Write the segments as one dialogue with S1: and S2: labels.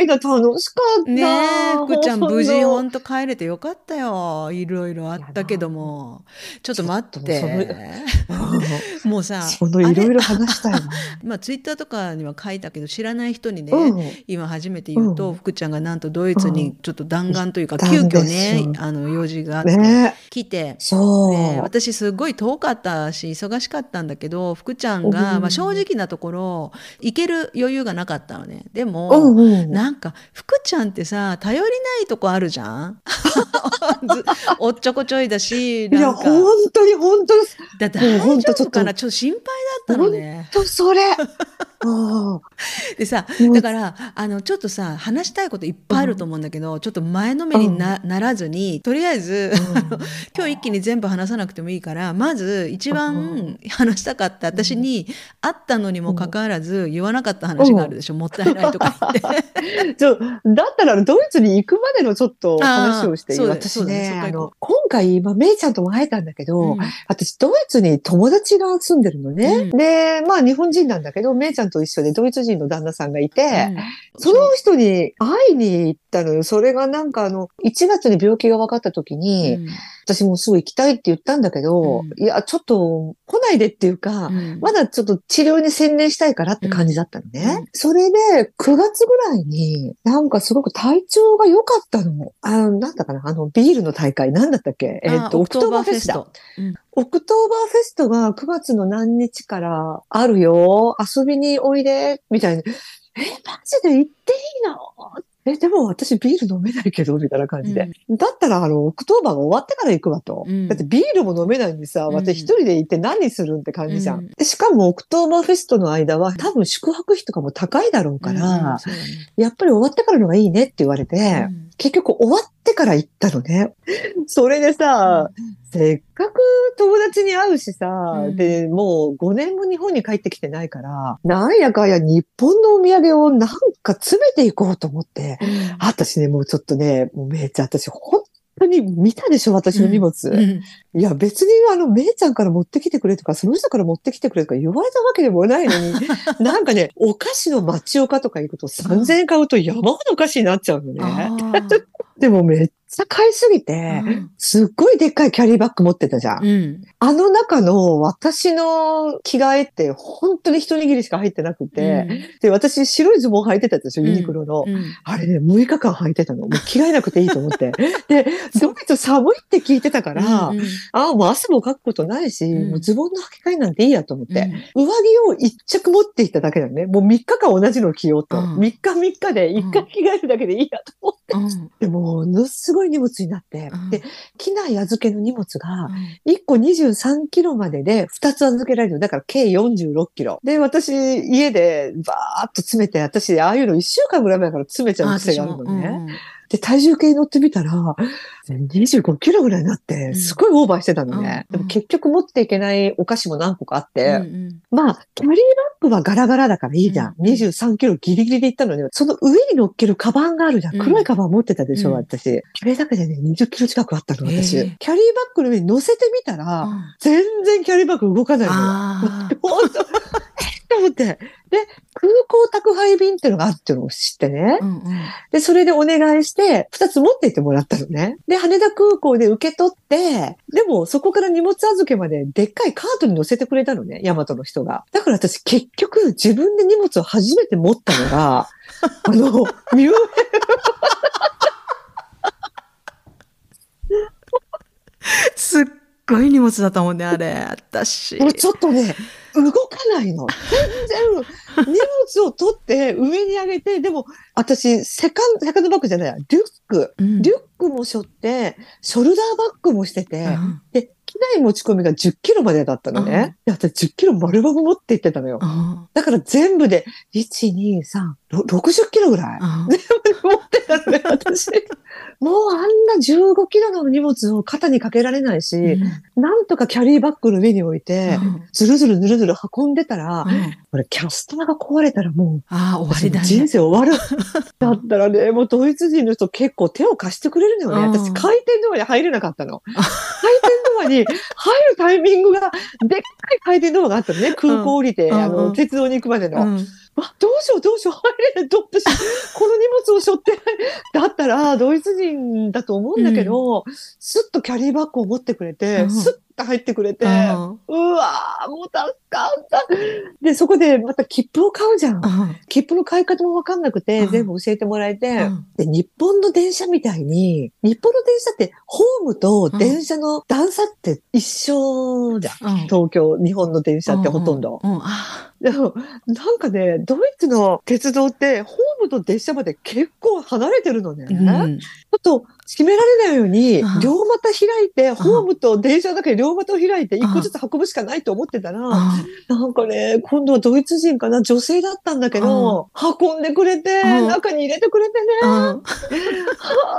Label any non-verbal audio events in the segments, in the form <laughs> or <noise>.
S1: いな、楽しかった。
S2: ねえ、福ちゃん無事
S1: ほ
S2: ほんと帰れてよかったよ。いろいろあったけども。ちょっと待って。<laughs> もうさ、
S1: そのいろいろ話したいな。<laughs>
S2: まあツイッターとかには書いたけど知らない人にね、
S1: うん
S2: 今初めて言うと、
S1: うん
S2: 福ちゃんがなんとドイツにちょっと弾丸というか、急遽ねあの用事があって、
S1: ね
S2: 来て。
S1: そう。
S2: で私すごい遠かったし忙しかったんだけど福ちゃんが、
S1: うん
S2: まあ、正直なところ行ける余裕がなかったのねでも、
S1: うんうん。
S2: なんか福ちゃんってさ頼りないとこあるじゃん？<laughs> ずおっちょこちょいだし
S1: いや、本当に本当です。
S2: だ大丈夫かな？ちょっと心配だったのね。
S1: と、それ。<laughs> うん
S2: でさだからあのちょっとさ話したいこといっぱいあると思うんだけど、ちょっと前のめりにな,、ならずにとりあえず、<laughs> 今日一気に全部話さなくてもいいからまず一番話したかった私に会ったのにもかかわらず言わなかった話があるでしょ、もったいないとか言って。<laughs>
S1: ちょだったら、ドイツに行くまでのちょっと話をしていい私
S2: ね
S1: ねあの、今回、今、メイちゃんとも会えたんだけど、
S2: うん。
S1: 私、ドイツに友達が住んでるのね。
S2: うん。
S1: で、まあ、日本人なんだけど、メイちゃんと一緒でドイツ人の旦那さんがいて、
S2: うん。
S1: その人に会いに行ったのよ。それがなんかあの、1月に病気が分かった時に、
S2: うん。
S1: 私もうすぐ行きたいって言ったんだけど、
S2: うん。
S1: いや、ちょっと来ないでっていうか、
S2: うん。
S1: まだちょっと治療に専念したいからって感じだったのね。
S2: うん。
S1: それで、9月ぐらいに、なんかすごく体調が良かったの。あの、なんだかなあの、ビールの大会、なんだったっけ？えっ、と、
S2: あオクトーバーフェス
S1: だ。
S2: ト。うん
S1: オクトーバーフェストが9月の何日からあるよ。遊びにおいで。みたいな。え、マジで行っていいの？え、でも私ビール飲めないけど、みたいな感じで。だったら、あの、オクトーバーが終わってから行くわと。
S2: うん
S1: だってビールも飲めないんでさ、
S2: うん
S1: 私一人で行って何するんって感じじゃん。しかも、オクトーバーフェストの間は、多分宿泊費とかも高いだろうから、
S2: ね
S1: やっぱり終わってからのがいいねって言われて、
S2: うん
S1: 結局終わってから行ったのね。それでさ、せっかく友達に会うしさ、
S2: うん。
S1: で、もう5年も日本に帰ってきてないから、なんやかんや日本のお土産をなんか詰めていこうと思って、
S2: うん。
S1: あ私ね、もうちょっとね、もうめいちゃん、私本当に見たでしょ私の荷物。
S2: うん
S1: いや、別にあの、めいちゃんから持ってきてくれとか、その人から持ってきてくれとか言われたわけでもないのに、<laughs> なんかね、お菓子の町岡とか行くと3000円買うと山ほどお菓子になっちゃうのね。<laughs> でもめっちゃ買いすぎて、
S2: うん
S1: すっごいでっかいキャリーバッグ持ってたじゃん。
S2: うん
S1: あの中の私の着替えって本当に一握りしか入ってなくて、で、私白いズボン履いてたでしょ、ユニクロの。
S2: うん
S1: あれね、6日間履いてたの。もう着替えなくていいと思って。<laughs> で、ドイツ寒いって聞いてたから、
S2: うん
S1: ああ、もう汗もかくことないし、
S2: うん
S1: もうズボンの履き替えなんていいやと思って。
S2: うん
S1: 上着を一着持っていっただけなのね。もう3日間同じの着ようと。
S2: うん
S1: 3日3日で1回着替えるだけでいいやと思って。
S2: うん
S1: でも、ものすごい荷物になって。
S2: うん
S1: で、機内預けの荷物が1個23キロまでで2つ預けられる。だから計46キロ。で、私、家でバーっと詰めて、私、ああいうの1週間ぐらい前から詰めちゃう癖があるのね。で、体重計に乗ってみたら、25キロぐらいになって、
S2: ん
S1: すごいオーバーしてたのね。
S2: うん
S1: でも結局持っていけないお菓子も何個かあって、
S2: うんうん
S1: まあ、キャリーバッグはガラガラだからいいじゃん。
S2: うん
S1: 23キロギリギリで行ったのに、その上に乗っけるカバンがあるじゃん。
S2: うん
S1: 黒いカバン持ってたでしょ、
S2: うん
S1: 私。それだけでね、20キロ近くあったの、私。
S2: へえ
S1: キャリーバッグの上に乗せてみたら、
S2: うん
S1: 全然キャリーバッグ動かないのよ。<laughs> と、えっと思って。で、空港宅配便っていうのがあるってのを知ってね。
S2: うんうん
S1: で、それでお願いして、二つ持って行ってもらったのね。で、羽田空港で受け取って、でもそこから荷物預けまででっかいカートに乗せてくれたのね、ヤマトの人が。だから私結局自分で荷物を初めて持ったのが、<laughs> あの、ミュンヘン <laughs>
S2: すっごい荷物だったもんねあれ私
S1: ちょっとね、動かないの。全然、荷物を取って上に上げて、でも私、セカンド、セカンドバッグじゃないや、リュック。
S2: うん
S1: リュックも背負って、ショルダーバッグもしてて、
S2: うん
S1: で、機内持ち込みが10キロまでだったのね。で、私10キロ丸々持って行ってたのよ。
S2: うん
S1: だから全部で、1、2、3、ろ60キロぐらい。
S2: うん <laughs>
S1: 持ってたのね、私。<laughs> もうあんな15キロの荷物を肩にかけられないし、なんとかキャリーバッグの上に置いて、ずるずるずるずる運んでたら、
S2: うん
S1: これキャスターが壊れたらもう、
S2: ああ終わりだね
S1: 人生終わる。<laughs> だったらね、もうドイツ人の人結構手を貸してくれるのよね。
S2: うん
S1: 私回転ドアに入れなかったの。回転ドアに入るタイミングが、でっかい回転ドアがあったのね。空港降りて、
S2: うん
S1: あの、
S2: うん
S1: 鉄道に行くまでの。
S2: うん
S1: あ、どうしようどうしよう、入れない、どっし、この荷物を背負って、だったら、ドイツ人だと思うんだけど、すっとキャリーバッグを持ってくれて、
S2: うん。
S1: すっと入ってくれて、
S2: う
S1: わーもう助かった。で、そこでまた切符を買うじゃん。切符の買い方もわかんなくて、
S2: うん。
S1: 全部教えてもらえて、
S2: うん。
S1: で、日本の電車みたいに、日本の電車って、ホームと電車の段差って一緒じゃん。
S2: うん。
S1: 東京、日本の電車ってほとんど。
S2: うん。うん。あ
S1: でも、なんかね、ドイツの鉄道って、ホームと電車まで結構離れてるのね。
S2: うん。
S1: ちょっと閉められないように
S2: うん、
S1: 両股開いて、ホームと電車だけ両股を開いて、
S2: ん
S1: 一個ずつ運ぶしかないと思ってたら、
S2: あ
S1: なんかね、今度はドイツ人かな、女性だったんだけど、運んでくれて、
S2: うん
S1: 中に入れてくれてね、
S2: うん
S1: は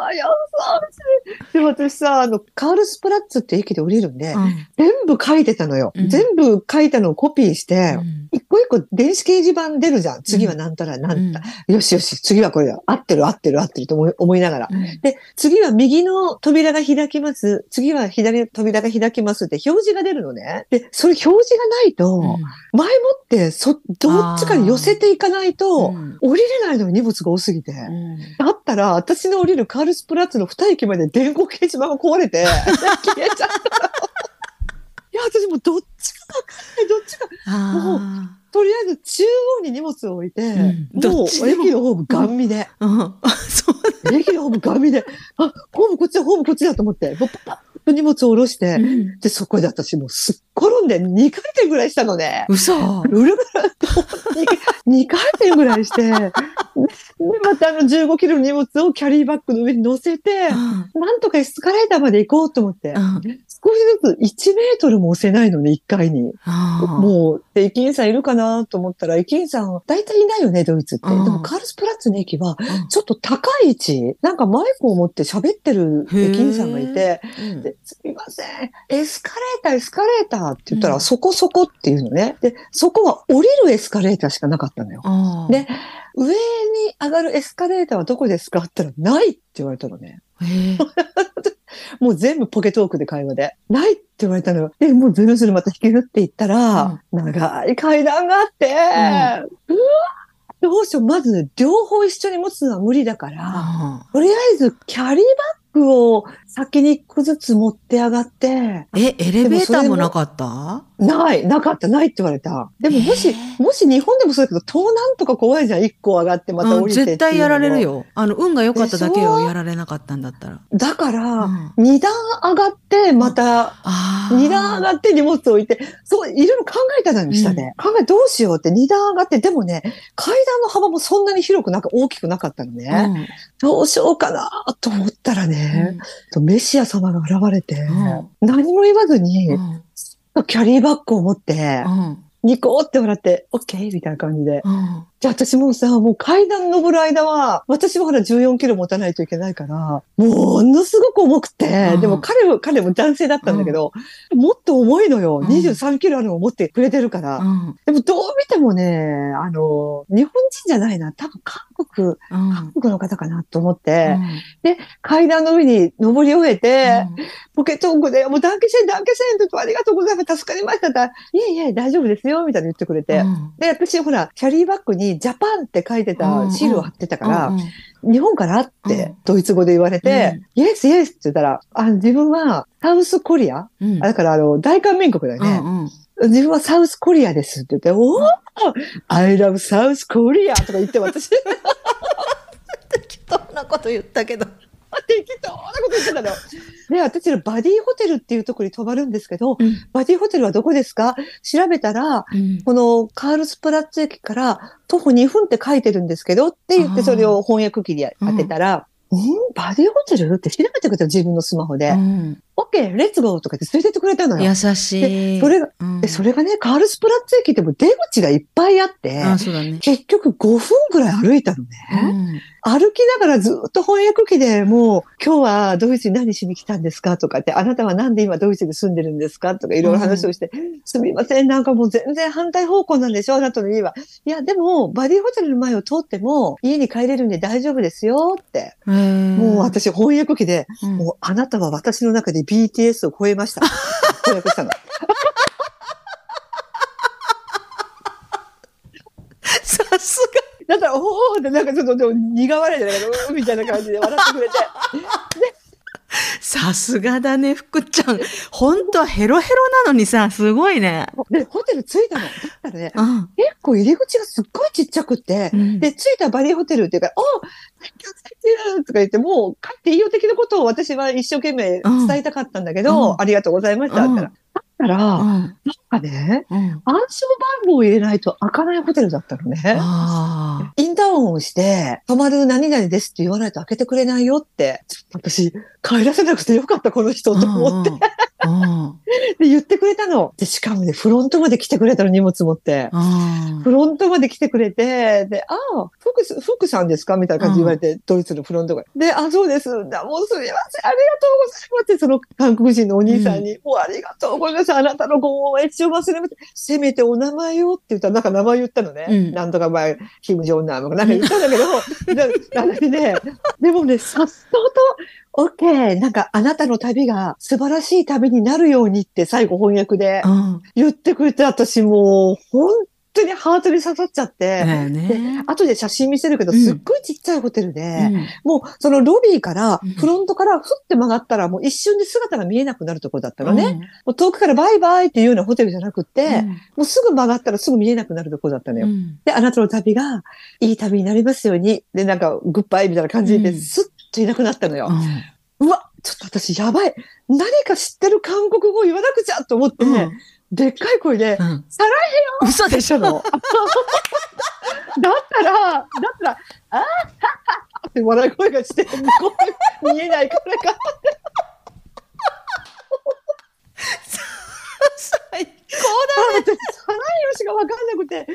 S1: あ、優しい。で、私さ、あの、カールスプラッツって駅で降りるんで、
S2: うん。
S1: 全部書いてたのよ。
S2: うん。
S1: 全部書いたのをコピーして、
S2: うん
S1: 一個一個電子掲示板出るじゃん。次はなんたらなんた、よしよし、次はこれだ。合ってる合ってる合ってると思い思いながら。
S2: うん
S1: で、次は右の扉が開きます。次は左の扉が開きますって表示が出るのね。で、それ表示がないと、前もって、そ、どっちかに寄せていかないと、
S2: うん
S1: 降りれないのよ、荷物が多すぎて。
S2: うん
S1: だったら、私の降りるカールスプラッツの二駅まで電光掲示板が壊れて、<laughs> 消えちゃったや、私もうどっちかわかんない、どっちか。
S2: あ
S1: とりあえず中央に荷物を置いて、
S2: ん。ど
S1: も。う駅のホームガン見で、
S2: ーうん。そう。
S1: 駅のホームガン見で、あ、ホームこっちだ、ホームこっちだと思って、もうパパッと荷物を下ろして、
S2: うん。
S1: で、そこで私もうすっ転んで2回転ぐらいしたのね。
S2: 嘘。
S1: ぐるぐるっと2回転ぐらいして、で、またあの15キロの荷物をキャリーバッグの上に乗せて、なんとかエスカレーターまで行こうと思って、ずつ1メートルも押せないのね、1回に。
S2: あ
S1: もう、で、駅員さんいるかなと思ったら、駅員さん、大体いないよね、ドイツって。
S2: うん
S1: でも、カールスプラッツの駅は、
S2: うん
S1: ちょっと高い位置、なんかマイクを持って喋ってる駅員さんがいて、すみません、エスカレーター、エスカレーターって言ったら、
S2: うん
S1: そこそこっていうのね。で、そこは降りるエスカレーターしかなかったのよ。で上に上がるエスカレーターはどこですかって言ったら、ないって言われたのね。<laughs> もう全部ポケトークで会話で。ないって言われたのよ。で、もうずるずるまた引きずっていったら、長い階段があって、うわどうしよう。まず、両方一緒に持つのは無理だから、
S2: あ
S1: とりあえず、キャリーバッグを先に一個ずつ持って上がって、
S2: ーえエレベーターもなかった？
S1: ない、なかった、ないって言われた。でももし、
S2: えー
S1: もし日本でもそうだけど、盗難とか怖いじゃん。一個上がってまた降りてっていうのも
S2: 絶対やられる。よ。あの、運が良かっただけよ。
S1: でしょ
S2: やられなかったんだったら。
S1: だから、
S2: うん
S1: 二段上がって、また、
S2: ああ。
S1: 二段上がって荷物置いて、そう、いろいろ考えたのよ、下で。考え、どうしようって、二段上がって、でもね、階段の幅もそんなに広くなく、大きくなかったのね。どうしようかなと思ったらね、メシア様が現れて、
S2: うん
S1: 何も言わずに
S2: う、ん
S1: キャリーバッグを持って
S2: う、ん
S1: ニコって笑って、オッケーみたいな感じで。
S2: うん
S1: じゃあ私もうさ、もう階段登る間は、私もほら14キロ持たないといけないから、ものすごく重くて、
S2: うん
S1: でも彼も、彼も男性だったんだけど、もっと重いのよ。
S2: うん
S1: 23キロあるのを持ってくれてるから。
S2: うん
S1: でもどう見てもね、あの、日本人じゃないな。多分韓国、
S2: うん。
S1: 韓国の方かなと思って、階段の上に登り終えて、ポケットークで、もうダンケシェン、ダンケシェンとありがとうございます。助かりましたって。いえいえ、大丈夫ですよ、みたいな言ってくれて。で、私、ほら、キャリーバッグにジャパンって書いてたシールを貼ってたから、日本から？っ
S2: う
S1: て
S2: ん。
S1: ドイツ語で言われて、イエスイエスって言ったら、あ自分はサウスコリア、だからあの、大韓民国だよね。自分はサウスコリアですって言って、おー !I love South Korea! とか言って私、
S2: 適当なこと言ったけど。<laughs>
S1: 適当なこと言ってたの。で、私らバディホテルっていうところに泊まるんですけど、バディホテルはどこですか？調べたら、このカールスプラッツ駅から徒歩2分って書いてるんですけどって言ってそれを翻訳機に当てたら、うん、バディホテル？って調べてくれた自分のスマホで。オッケー、レッツゴーとかって連れてってくれたのよ。
S2: 優しい。
S1: それが、でそれがね、カールスプラッツ駅でも出口がいっぱいあって、
S2: あそうだね、
S1: 結局5分ぐらい歩いたのね。歩きながらずっと翻訳機でもう、今日はドイツに何しに来たんですかとかって、あなたはなんで今ドイツに住んでるんですかとかいろいろ話をして、うん、すみません、なんかもう全然反対方向なんでしょあなたの家は。いや、でも、バディホテルの前を通っても、家に帰れるんで大丈夫ですよって。もう私翻訳機で、うん、もうあなたは私の中で BTS を超えました。<laughs> 翻訳したの。
S2: さす
S1: だったら、おおなんかちょっとでも苦笑いじゃないかな、みたいな感じで笑ってくれて。<laughs> <laughs>
S2: さすがだね、福ちゃん。本当はヘロヘロなのにさ、すごいね。
S1: で、ホテル着いたの。だったらね、
S2: うん。
S1: 結構入り口がすっごいちっちゃくって、
S2: うん
S1: で、着いたバリーホテルっていうから、おお、Thank you, thank you とか言って、もう帰っていいよ的なことを私は一生懸命伝えたかったんだけど、
S2: うん
S1: ありがとうございました。
S2: うん
S1: だったら、たら、
S2: うん。
S1: なんかね、
S2: うん。
S1: 暗証番号を入れないと開かないホテルだったのね。
S2: あ
S1: インターホンをして、泊まる何々ですって言わないと開けてくれないよって、ちょっと私、帰らせなくてよかった、この人
S2: あ。
S1: と思って。
S2: うん。うん。
S1: で、言ってくれたの。で、しかもね、フロントまで来てくれたの、荷物持って。
S2: うん
S1: フロントまで来てくれて、で、ああ、福す、福さんですかみたいな感じで言われて、ドイツのフロントが。で、あ、そうです。だもうすみません。ありがとうございますって、その韓国人のお兄さんに、もうありがとうございます。あなたのご恩は一生忘れません。せめてお名前をって言ったら、なんか名前言ったのね。
S2: うん
S1: なんとか前、キム・ジョンナムとかなんか言ったんだけど、<laughs> で私ね、でもね、さっそうと、オッケー、なんかあなたの旅が素晴らしい旅になるようにって最後翻訳で
S2: うん。
S1: 言ってくれて、私もう本当にハートに刺さっちゃって、
S2: だよね。
S1: 後で写真見せるけど、
S2: うん
S1: すっごいちっちゃいホテルで、
S2: うん
S1: もうそのロビーから
S2: うん、
S1: フロントからふって曲がったらもう一瞬で姿が見えなくなるところだったのね。
S2: うん
S1: もう遠くからバイバイっていうようなホテルじゃなくて、
S2: うん
S1: もうすぐ曲がったらすぐ見えなくなるところだったのよ。
S2: うん
S1: で、あなたの旅がいい旅になりますように。で、なんか、グッバイみたいな感じで、
S2: うん
S1: スッといなくなったのよ。
S2: うん。
S1: うわ、ちょっと私やばい。何か知ってる韓国語を言わなくちゃと思って、
S2: うん。
S1: でっかい声で、
S2: うん
S1: サラ
S2: 嘘でしょ。
S1: ヘヨ <laughs> だったら、だったら、あーはって笑い声がして、向こう見えないからか。
S2: 最高
S1: あ私、サラヘヨしかわかんなくて、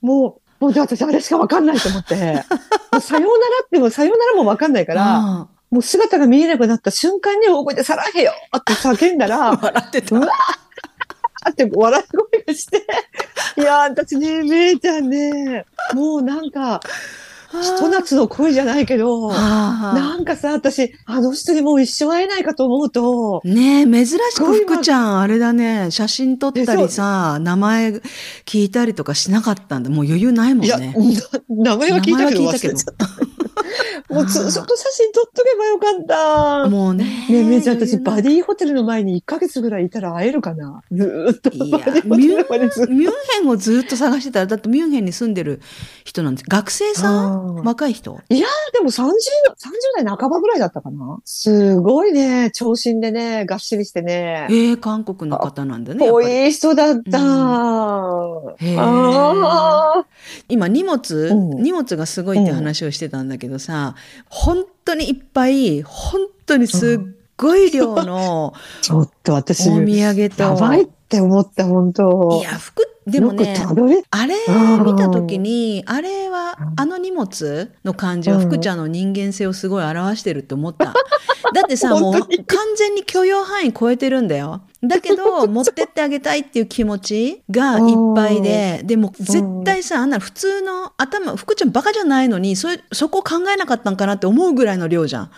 S1: もう、もう私あれしかわかんないと思って、さようならってもさようならもわかんないか、
S2: だ
S1: ら、もう姿が見えなくなった瞬間に大声でサラヘヨって叫んだら、<laughs>
S2: 笑ってた
S1: う。わーって笑い声がして、いやー、私ね、めいちゃんね、もうなんか、ひと夏の恋じゃないけど、なんかさ、私、あの人にもう一生会えないかと思うと、
S2: ねえ、珍しく福ちゃん、あれだね、写真撮ったりさ、名前聞いたりとかしなかったんだ。もう余裕ないもんね。
S1: な名前は聞いたけど
S2: 名前は聞いたけど
S1: 忘れちゃった。<laughs> もうツーショット写真撮っとけばよかった。
S2: もうね。
S1: ねえ、めいちゃん、私、バ
S2: デ
S1: ディホテルの前に1ヶ月ぐらいいたら会えるかなずーっと。
S2: いやミュンヘンをずっと探してたら、だってミュンヘンに住んでる人なんです。学生さん？若い人？
S1: でも30、30代半ばぐらいだったかな？すごいね、長身でね、がっしりしてね
S2: え。え韓国の方なんだね。やっぱり
S1: いい人だった。
S2: へー
S1: あ
S2: 今荷物、
S1: うん
S2: 荷物がすごいって話をしてたんだけどさ、本当にいっぱい、本当にすっごい量の
S1: ー <laughs> ちょっと私、
S2: お土産と。
S1: やばいって思った、本当
S2: いや、服、でもねあれ見たときに、あれは、あの荷物の感じは、
S1: うん
S2: 福ちゃんの人間性をすごい表してるって思った。<laughs> だってさ、もう完全に許容範囲超えてるんだよ。だけど、持ってってあげたいっていう気持ちがいっぱいで、でも絶対さ、あんなの普通の頭、福ちゃんバカじゃないのに、それそこを考えなかったんかなって思うぐらいの量じゃん。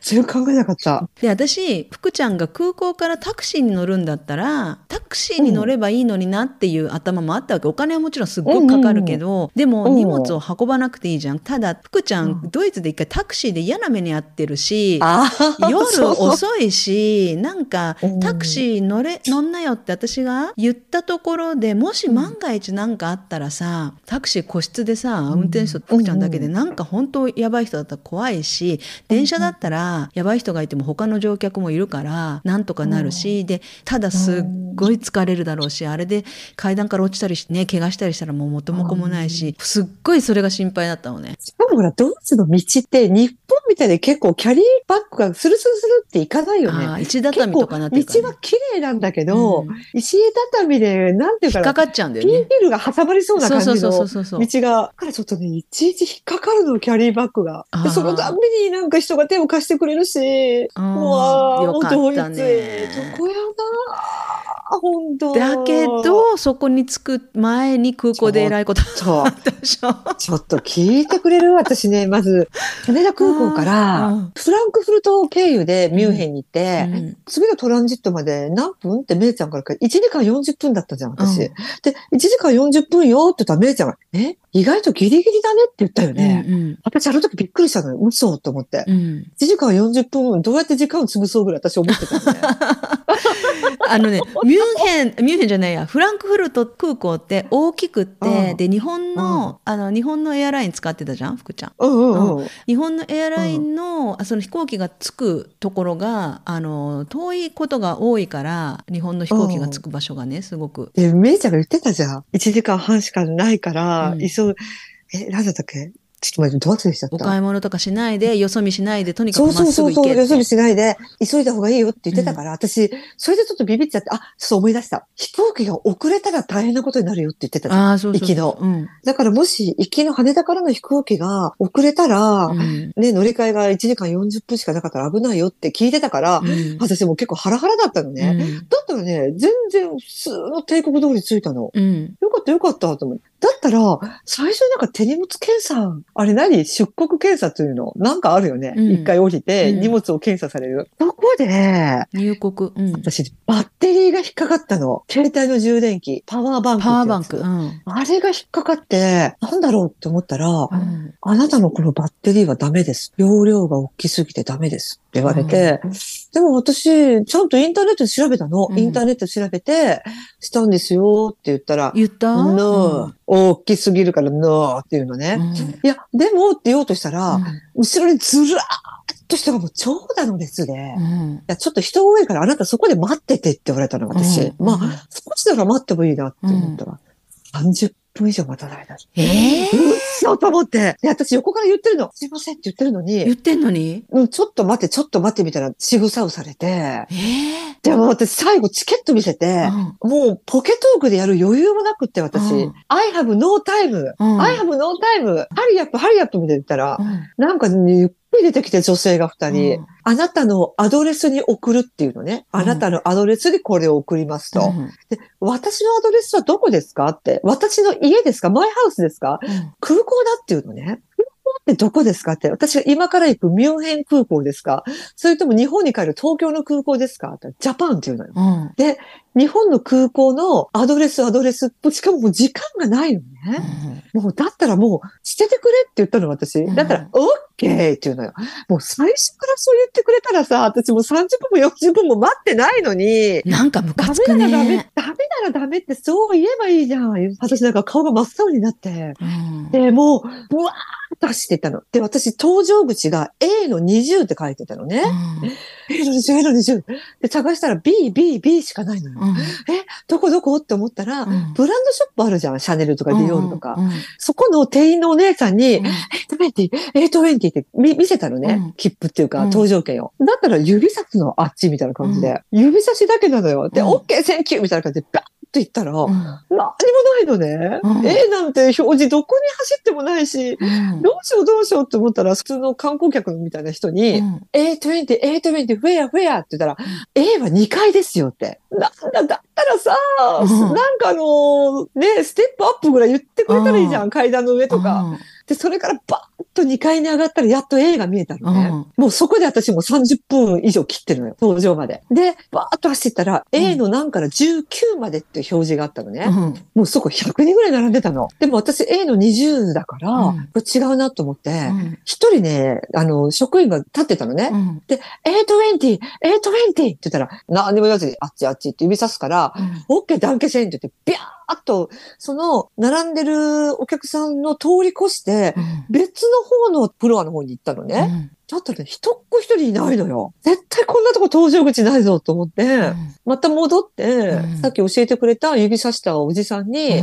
S1: 全然考えなかった。
S2: で、私、福ちゃんが空港からタクシーに乗るんだったら、タクシーに乗ればいいのになっていう頭もあったわけ。お金はもちろんすっごくかかるけど、でも
S1: うん。
S2: 荷物を運ばなくていいじゃん。ただ、福ちゃん、
S1: うん。
S2: ドイツで一回タクシーで嫌な目に遭ってるし、
S1: あ
S2: 夜遅いし、なんか
S1: うん。
S2: タクシー乗れ、乗んなよって私が言ったところで、もし万が一なんかあったらさ、タクシー個室でさ、運転手と福ちゃんだけでなんか本当やばい人だったら怖いし、電車だったらやばい人がいても他の乗客もいるから、なんとかなるし、で、ただすっごい疲れるだろうし、あれで階段から落ちたりしね、怪我したりしたらもう元も子もないし、すっごいそれが心配だったのね。
S1: しかもほら、ドイツの道って日本みたいに結構キャリーバッグがスルスルスルっていかないよね。
S2: ああ、石畳とかなってね
S1: 道は。綺麗なんだけど、
S2: うん
S1: 石畳で、なんていう
S2: 引っか
S1: か
S2: っちゃうんだよね
S1: ピンヒ。ルが挟まりそうな感じの道。が、だからちょっとね、いちいち引っかかるの、キャリーバッグが。でそのたんびになんか人が手を貸してくれるし、
S2: う
S1: わー
S2: よかったね
S1: どこやな本当。
S2: だけど、そこに着く前に空港で偉いこと。あったでしょ。<laughs>
S1: ちょっと聞いてくれる私ね、まず、羽田空港か
S2: う
S1: ら
S2: ん、
S1: フランクフルト経由でミュンヘンに行って、
S2: うん
S1: 次のトランジットまで何分ってめいちゃんから1時間40分だったじゃん、私。
S2: うん。
S1: で、1時間40分よって言ったらめいちゃんが、え？意外とギリギリだねって言ったよね。
S2: うん
S1: 私あの時びっくりしたのよ。嘘と思って。
S2: うんうん
S1: 1時間40分、どうやって時間を潰そうぐらい私思ってたよね。<laughs>
S2: あのね、ミュンヘン、ミュンヘンじゃないや、フランクフルト空港って大きくって、
S1: うん
S2: で、日本
S1: う
S2: の、あの、日本のエアライン使ってたじゃん、福ちゃん。
S1: うんうんうん。
S2: 日本のエアラインの、あその飛行機が着くところが、あの、遠いことが多いから、日本の飛行機が着く場所がね、すごく。
S1: で、めいちゃんが言ってたじゃん。1時間半しかないから、ぐ、え、なんだったっけ？ちょっと待って、どう忘れしちゃった？
S2: お買い物とかしないで、よそ見しないで、とにかく
S1: そうそうそう。よそ見しないで、急いだ方がいいよって言ってたから、私、それでちょっとビビっちゃって、あ、そう思い出した。飛行機が遅れたら大変なことになるよって言ってた。
S2: ああ、そうそう。
S1: 行きの
S2: うん。
S1: だからもし、行きの羽田からの飛行機が遅れたら、
S2: うん。
S1: ね、乗り換えが1時間40分しかなかったら危ないよって聞いてたから、
S2: うん
S1: 私もう結構ハラハラだったのね。
S2: うん
S1: だったらね、全然普通の帝国通り着いたの。
S2: うん。
S1: よかったよかったと思って。だったら、最初になんか手荷物検査、あれ何？出国検査というの？なんかあるよね。
S2: うん
S1: 一、回降りて
S2: うん
S1: 荷物を検査される。そこで、
S2: 入国。うん。
S1: 私、バッテリーが引っかかったの。携帯の充電器、パワーバンク。
S2: パワーバンク。うん。
S1: あれが引っかかって、なんだろうって思ったら、
S2: うん
S1: あなたのこのバッテリーはダメです。容量が大きすぎてダメです。って言われて、でも私、ちゃんとインターネットで調べたの。
S2: うん。
S1: インターネットで調べて、したんですよって言ったら、
S2: 言った？
S1: ノー、大きすぎるからノーっていうのね。
S2: うん。
S1: いや、でもって言おうとしたら、
S2: うん。
S1: 後ろにずらーっと人がもう長蛇の列で、い
S2: うん。
S1: や、ちょっと人多いからあなたそこで待っててって言われたの、私。
S2: うん。
S1: まあ、少しなら待ってもいいなって思ったら、30分以上待たないだ。
S2: ええ
S1: うっそと思って。で、私横から言ってるの。すいませんって言ってるのに、
S2: 言ってんのに？
S1: うん、ちょっと待って、ちょっと待ってみたら仕草をされて、
S2: ええ
S1: でも私最後チケット見せて、もうポケトークでやる余裕もなくって私、
S2: うん。
S1: I have no time、
S2: うん。
S1: I have no time、ハリアップ、ハリアップみたいな言ったら、なんかね、ゆっくり出てきて女性が二人、
S2: うん
S1: あなたのアドレスに送るっていうのね。あなたのアドレスにこれを送りますと。
S2: うん
S1: で、私のアドレスはどこですかって。私の家ですか？マイハウスですか？空港だっていうのね。空港ってどこですか？って。私が今から行くミュンヘン空港ですか？それとも日本に帰る東京の空港ですか？って。ジャパンっていうのよ。
S2: うん
S1: 日本の空港のアドレス、アドレス。しかももう時間がないのね。もう、だったらもう、捨ててくれって言ったの、私。
S2: うん
S1: だったら、オッケーって言うのよ。もう最初からそう言ってくれたらさ、私もう30分も40分も待ってないのに、
S2: なんかム
S1: ダ
S2: カつく
S1: メならダメ
S2: ね。、
S1: ダメならダメってそう言えばいいじゃん。私なんか顔が真っ青になって。
S2: うん
S1: で、もう、ブワーッと走ってたの。で、私、搭乗口が A の20って書いてたのね。A の20、A の20。で、探したら B、B、B しかないのよ。
S2: うん
S1: どこどこって思ったら、
S2: うん
S1: ブランドショップあるじゃん。シャネルとかディオールとか。
S2: うん
S1: そこの店員のお姉さんに、
S2: うん
S1: A20、A20って見見せたのね。
S2: うん
S1: 切符っていうか、
S2: うん
S1: 搭乗券を。だったら指差すのあっちみたいな感じで。指差しだけなのよ。で、
S2: うん
S1: OK、センキューみたいな感じで、バーッと行ったら、
S2: うん
S1: 何にもないのね。
S2: うん
S1: A なんて表示どこに走ってもないし、
S2: うん
S1: どうしようどうしようって思ったら、普通の観光客みたいな人に、A20、A20、where, where? って言ったら、A は2階ですよって。なんだ、だったらさ、
S2: うん
S1: なんかあのーね、ステップアップぐらい言ってくれたらいいじゃん、階段の上とか。で、それからバと2階に上がったらやっと A が見えたのね。もうそこで私もう30分以上切ってるのよ、登場まで。で、バーッと走ってったら、
S2: うん
S1: A の何から19までっていう表示があったのね。
S2: うん
S1: もうそこ100人ぐらい並んでたの。でも私 A の20だから、
S2: うん
S1: これ違うなと思って
S2: うん、
S1: 一、人ね、あの、職員が立ってたのね。
S2: うん
S1: で、A20、A20 って言ったら、何にも言わずに、あっちあっちって指さすから、オッケー、ダンケセンって言って、ビャーっと、その、並んでるお客さんの通り越して、別の方のフロアの方に行ったのね。だったらね、一っ子一人いないのよ。絶対こんなとこ登場口ないぞと思って、また戻って、
S2: うん
S1: さっき教えてくれた指さしたおじさんに、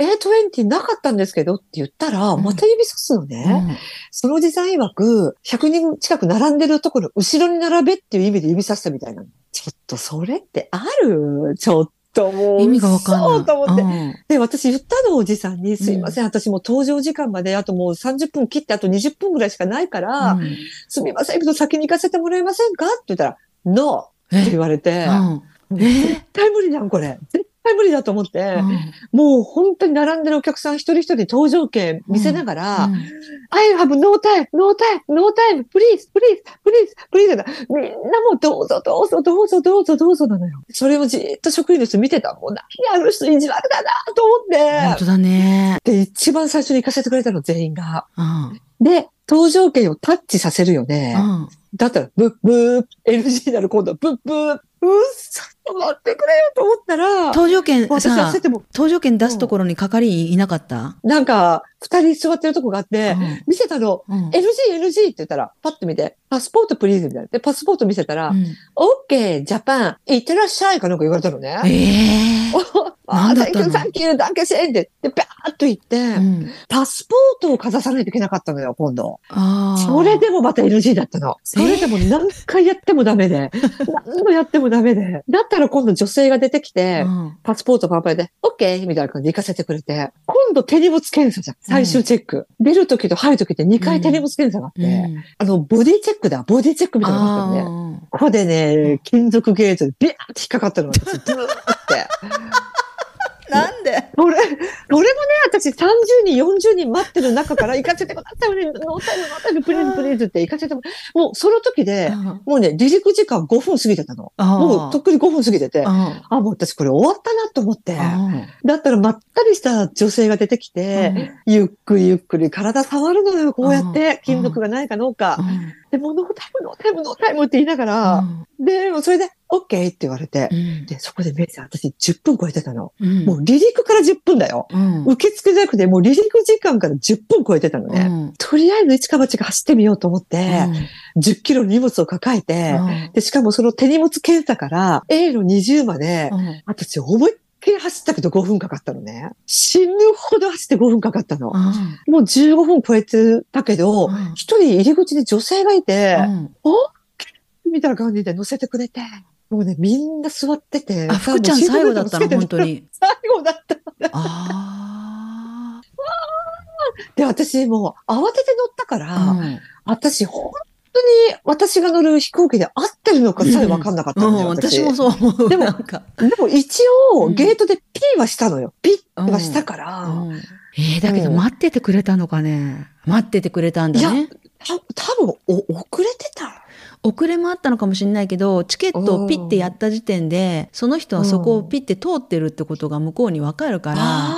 S1: A20 なかったんですけどって言ったら、
S2: うん
S1: また指さすのね。そのおじさん曰く、100人近く並んでるところ、後ろに並べっていう意味で指さしたみたいなの。ちょっとそれってある？ちょっともう。
S2: 意味がわかんない。
S1: そうと思って。
S2: うん
S1: で、私言ったの、おじさんに、すいません、私もう登場時間まであともう30分切ってあと20分ぐらいしかないから、
S2: うん
S1: すみませんけど先に行かせてもらえませんかって言ったら、ノーって
S2: え
S1: 言われて、
S2: うん
S1: 絶対無理じゃん、これ。絶対無理だと思って、もう本当に並んでるお客さん一人一人搭乗券見せながら、I have no time, no time, no time, please, please, please, please だ。みんなもうどうぞどうぞどうぞどうぞどうぞなのよ。それをじーっと職員の人見てた。もう何あの人意地悪だなと思って。
S2: 本当だね。
S1: で、一番最初に行かせてくれたの、全員が。
S2: うん。
S1: で、搭乗券をタッチさせるよね。
S2: うん。
S1: だったら、ブッブー、NG になる今度はブッブー、うっそ、待ってくれよと思ったら、
S2: 搭乗券
S1: 私
S2: さ
S1: ても、
S2: 搭乗券出すところに係員いなかった？
S1: なんか、二人座ってるとこがあって、
S2: うん
S1: 見せたの、
S2: うん
S1: NG、NG って言ったら、パッと見て、パスポートプリーズみたいな。で、パスポート見せたら、
S2: うん
S1: OK、ジャパン、いってらっしゃいかなんか言われたのね。
S2: ええ
S1: あー、
S2: なんだったの
S1: ？Thank you, thank you, ダンケセンって、で、バーッと言って、
S2: うん。
S1: パスポートをかざさないといけなかったのよ、今度。
S2: ああ。
S1: それでもまた NG だったの。それでも何回やってもダメで、<laughs> 何度やってもダメで。だったら今度女性が出てきて、
S2: うん
S1: パスポートパンパンで、OK! みたいな感じで行かせてくれて、今度手荷物検査じゃん。最終チェック。出るときと入るときって2回手荷物検査があって、
S2: うん
S1: あの、ボディチェックだ。ボディチェックみたいなのがあったのね。ここでね、金属ゲートでビャーって引っかかったの私、ブーって。
S2: なんで？
S1: これ、これもね、私30人、40人待ってる中から行かせてくださいね。 No time、no time、please、プリって行かせてももうその時で、もうね、離陸時間5分過ぎてたの。もうとっくに5分過ぎてて、あ、もう私これ終わったなと思って。だったらまったりした女性が出てきて、ゆっくりゆっくり体触るのよ、こうやって。金属がないかどうか。でも、 no time、no time、no timeって言いながら、で、それで、OK って言われて、で、そこでメイさん、私10分超えてたの。もう離陸から10分だよ。受付じゃなくて、もう離陸時間から10分超えてたのね。とりあえず一か八か走ってみようと思って、10キロの荷物を抱えて、で、しかもその手荷物検査から A の20まで、私思いっきり走ったけど5分かかったのね。死ぬほど走って5分かかったの。もう15分超えてたけど、一人入り口に女性がいて、お？みたいな感じで乗せてくれて。もうね、みんな座ってて。
S2: あ、福ちゃん最後だったの、本当に。
S1: 最後だった。
S2: ああ。<laughs>
S1: で、私もう慌てて乗ったから、うん、私本当に私が乗る飛行機で合ってるのかさえ分かんなかったんだよ、
S2: うん、私もそう思う。
S1: でも、でも一応ゲートでピーはしたのよ。ピッはしたから。
S2: うん、えー、だけど待っててくれたのかね。待っててくれたんだね。
S1: いや、た多分お遅れてた。
S2: 遅れもあったのかもしれないけど、チケットをピッてやった時点で、その人はそこをピッて通ってるってことが向こうにわかるから、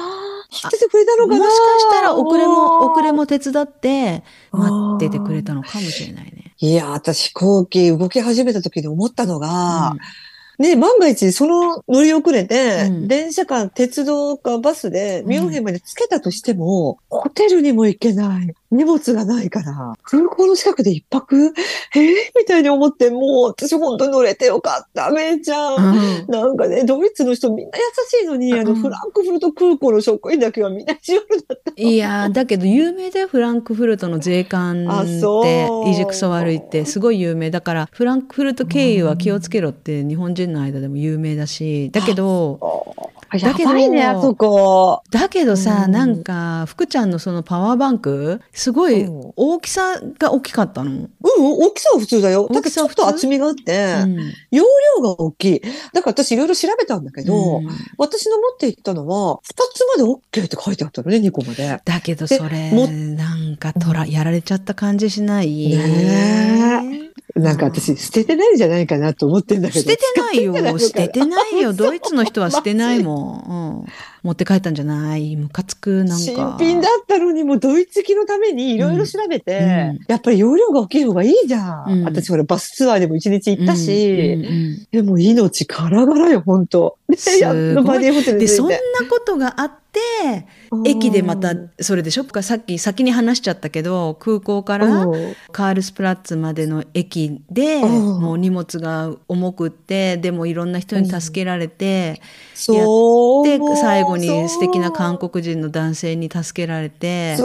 S1: 知っててくれたのかな。
S2: もしかしたら遅れも、遅れも手伝って、待っててくれたのかもしれないね。
S1: いや、私飛行機動き始めた時に思ったのが、うん、ね、万が一その乗り遅れて、うん、電車か鉄道かバスでミュンヘンまで着けたとしても、うん、ホテルにも行けない。荷物がないから、空港の近くで一泊？え？ー、みたいに思って、もう私本当に乗れてよかった、めいちゃん。うん、なんかね、ドイツの人みんな優しいのに、あの、フランクフルト空港の職員だけはみんな強いだった。
S2: いやだけど有名だよ、フランクフルトの税関って、いじくそ悪いって、すごい有名。だから、フランクフルト経由は気をつけろって日本人の間でも有名だし、だけど、
S1: だけど、ね、あそこ。
S2: だけどさ、うん、なんか、福ちゃんのそのパワーバンク、すごい大きさが大きかったの？うん、
S1: 大きさは普通だよ。だけどちょっと厚みがあって、うん、容量が大きい。だから私いろいろ調べたんだけど、うん、私の持っていったのは、2つまで OK って書いてあったのね、2個まで。
S2: だけどそれ、なんかとら、やられちゃった感じしない？
S1: ねなんか私、捨ててないんじゃないかなと思ってんだけど。
S2: 捨ててないよ。捨ててないよ。<laughs> ドイツの人は捨てないもん。うん、持って帰ったんじゃない？ムカつく、なんか。
S1: 新品だったのに、もうドイツ機のためにいろいろ調べて、うん。うん、やっぱり容量が大きい方がいいじゃん。私ほら、バスツアーでも一日行ったし、でも命からがらよ、本当。
S2: で。そんなことがあって、駅でまたそれでしょ？さっき先に話しちゃったけど空港からカールスプラッツまでの駅でもう荷物が重くってでもいろんな人に助けられてやって最後に素敵な韓国人の男性に助けられて。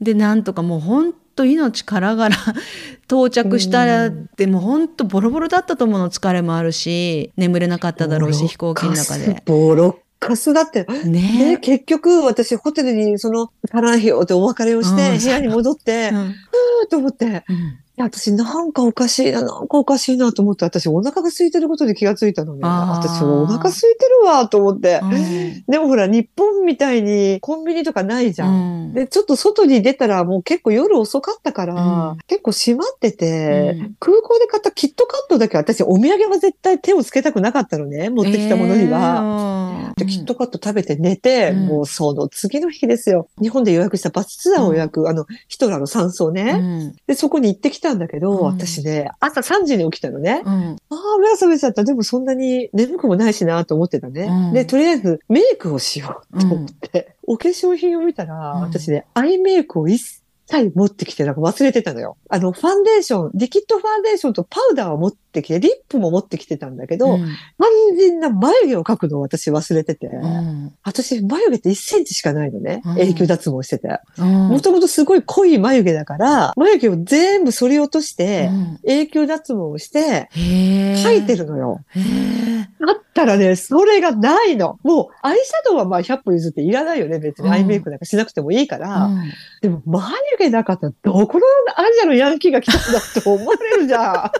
S2: でなんとかもう本当命からがら <laughs> 到着したらってもう本当ボロボロだったと思うの疲れもあるし眠れなかっただろうし飛行機の中で。
S1: ボロカスだって。ね。ね結局、私、ホテルに、その、カランヒヨってお別れをして、部屋に戻って、うん、ふーと思って、うん、や、私なんかおかしいな、なんかおかしいなと思って、私お腹が空いてることで気がついたのね。私お腹空いてるわと思って。
S2: うん
S1: でもほら、日本みたいにコンビニとかないじゃん。
S2: うん
S1: で、ちょっと外に出たらもう結構夜遅かったから、
S2: うん
S1: 結構閉まってて、
S2: うん
S1: 空港で買ったキットカットだけ私お土産は絶対手をつけたくなかったのね。持ってきたものには。
S2: は
S1: で、キットカット食べて寝て、
S2: うん
S1: もうその次の日ですよ。日本で予約したバスツアーを予約、あの、ヒトラーの山荘ね、
S2: うん
S1: で、そこに行ってきたんだけど、
S2: うん
S1: 私ね、朝3時に起きたのね。
S2: うん
S1: ああ、目が覚めちゃった。でもそんなに眠くもないしなと思ってたね。
S2: うん
S1: で、とりあえずメイクをしようと思って、お化粧品を見たら、
S2: うん
S1: 私ね、アイメイクを一切持ってきてなんか忘れてたのよ。あの、ファンデーション、リキッドファンデーションとパウダーを持ってきて、リップも持ってきてたんだけど、
S2: うん
S1: 完全な眉毛を描くのを私忘れてて、
S2: うん
S1: 私眉毛って1センチしかないのね。
S2: うん
S1: 永久脱毛してて。
S2: うん
S1: もともとすごい濃い眉毛だから、眉毛を全部剃り落として、
S2: うん
S1: 永久脱毛をして、描いてるのよ。
S2: へー
S1: だったらね、それがないの。もう、アイシャドウはまあ100歩譲っていらないよね、別に。
S2: うん
S1: アイメイクなんかしなくてもいいから。
S2: うん
S1: でも、眉毛なかったら、どこのアジアのヤンキーが来たんだって思われるじゃん。<laughs>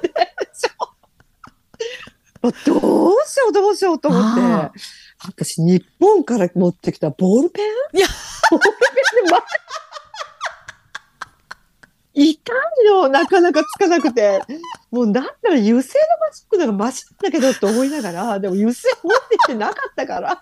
S1: どうしよう、どうしようと思って
S2: あ。
S1: 私、日本から持ってきたボールペン？
S2: いや
S1: ボールペンで、ま、痛いの、なかなかつかなくて。もうだったら油性のマスクのがマシだけどって思いながら、<laughs> でも油性持ってきてなかったから。だ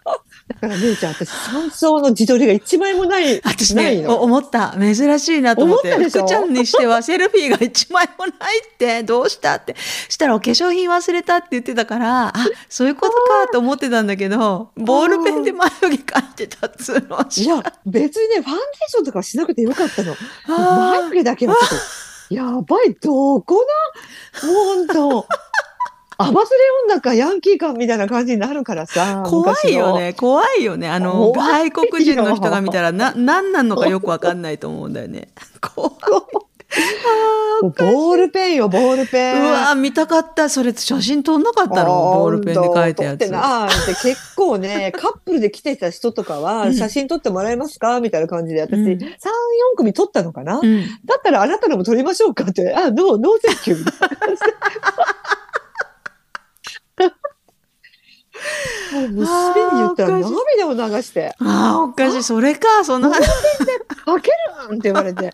S1: から姉ちゃん、私、山荘の自撮りが一枚もない。
S2: 私ね、
S1: ないの。
S2: お思った。珍しいなと思って。
S1: 思ったでしょ？
S2: 福ちゃんにしてはセルフィーが一枚もないって、<laughs> どうしたって。したらお化粧品忘れたって言ってたから、あ、そういうことかと思ってたんだけど、ボールペンで眉毛描いてたっつうのはい
S1: や、別にね、ファンデーションとかしなくてよかったの。眉毛だけはちょっと、やばい、どこの、もうほんと、<laughs> アバズレ女かヤンキーかみたいな感じになるからさ。
S2: 怖いよ。ね。怖いよね。あの、外国人の人が見たら、な、何なのかよくわかんないと思うんだよね。怖い。<laughs>
S1: ボールペンよ、ボールペン。
S2: うわ見たかった。それ写真撮んなかったの？ボールペンで書いたやつ。
S1: 撮ってなで結構ね、<laughs> カップルで来てた人とかは、写真撮ってもらえますか？みたいな感じで、私、
S2: うん
S1: 3、4組撮ったのかな、
S2: うん。
S1: だったらあなたのも撮りましょうかって、あ、 No, no thank you みたいな感じで。<laughs> もう娘に言ったら涙を流して、
S2: ああ、おかしい。それか、その話。
S1: かけるんって言われて、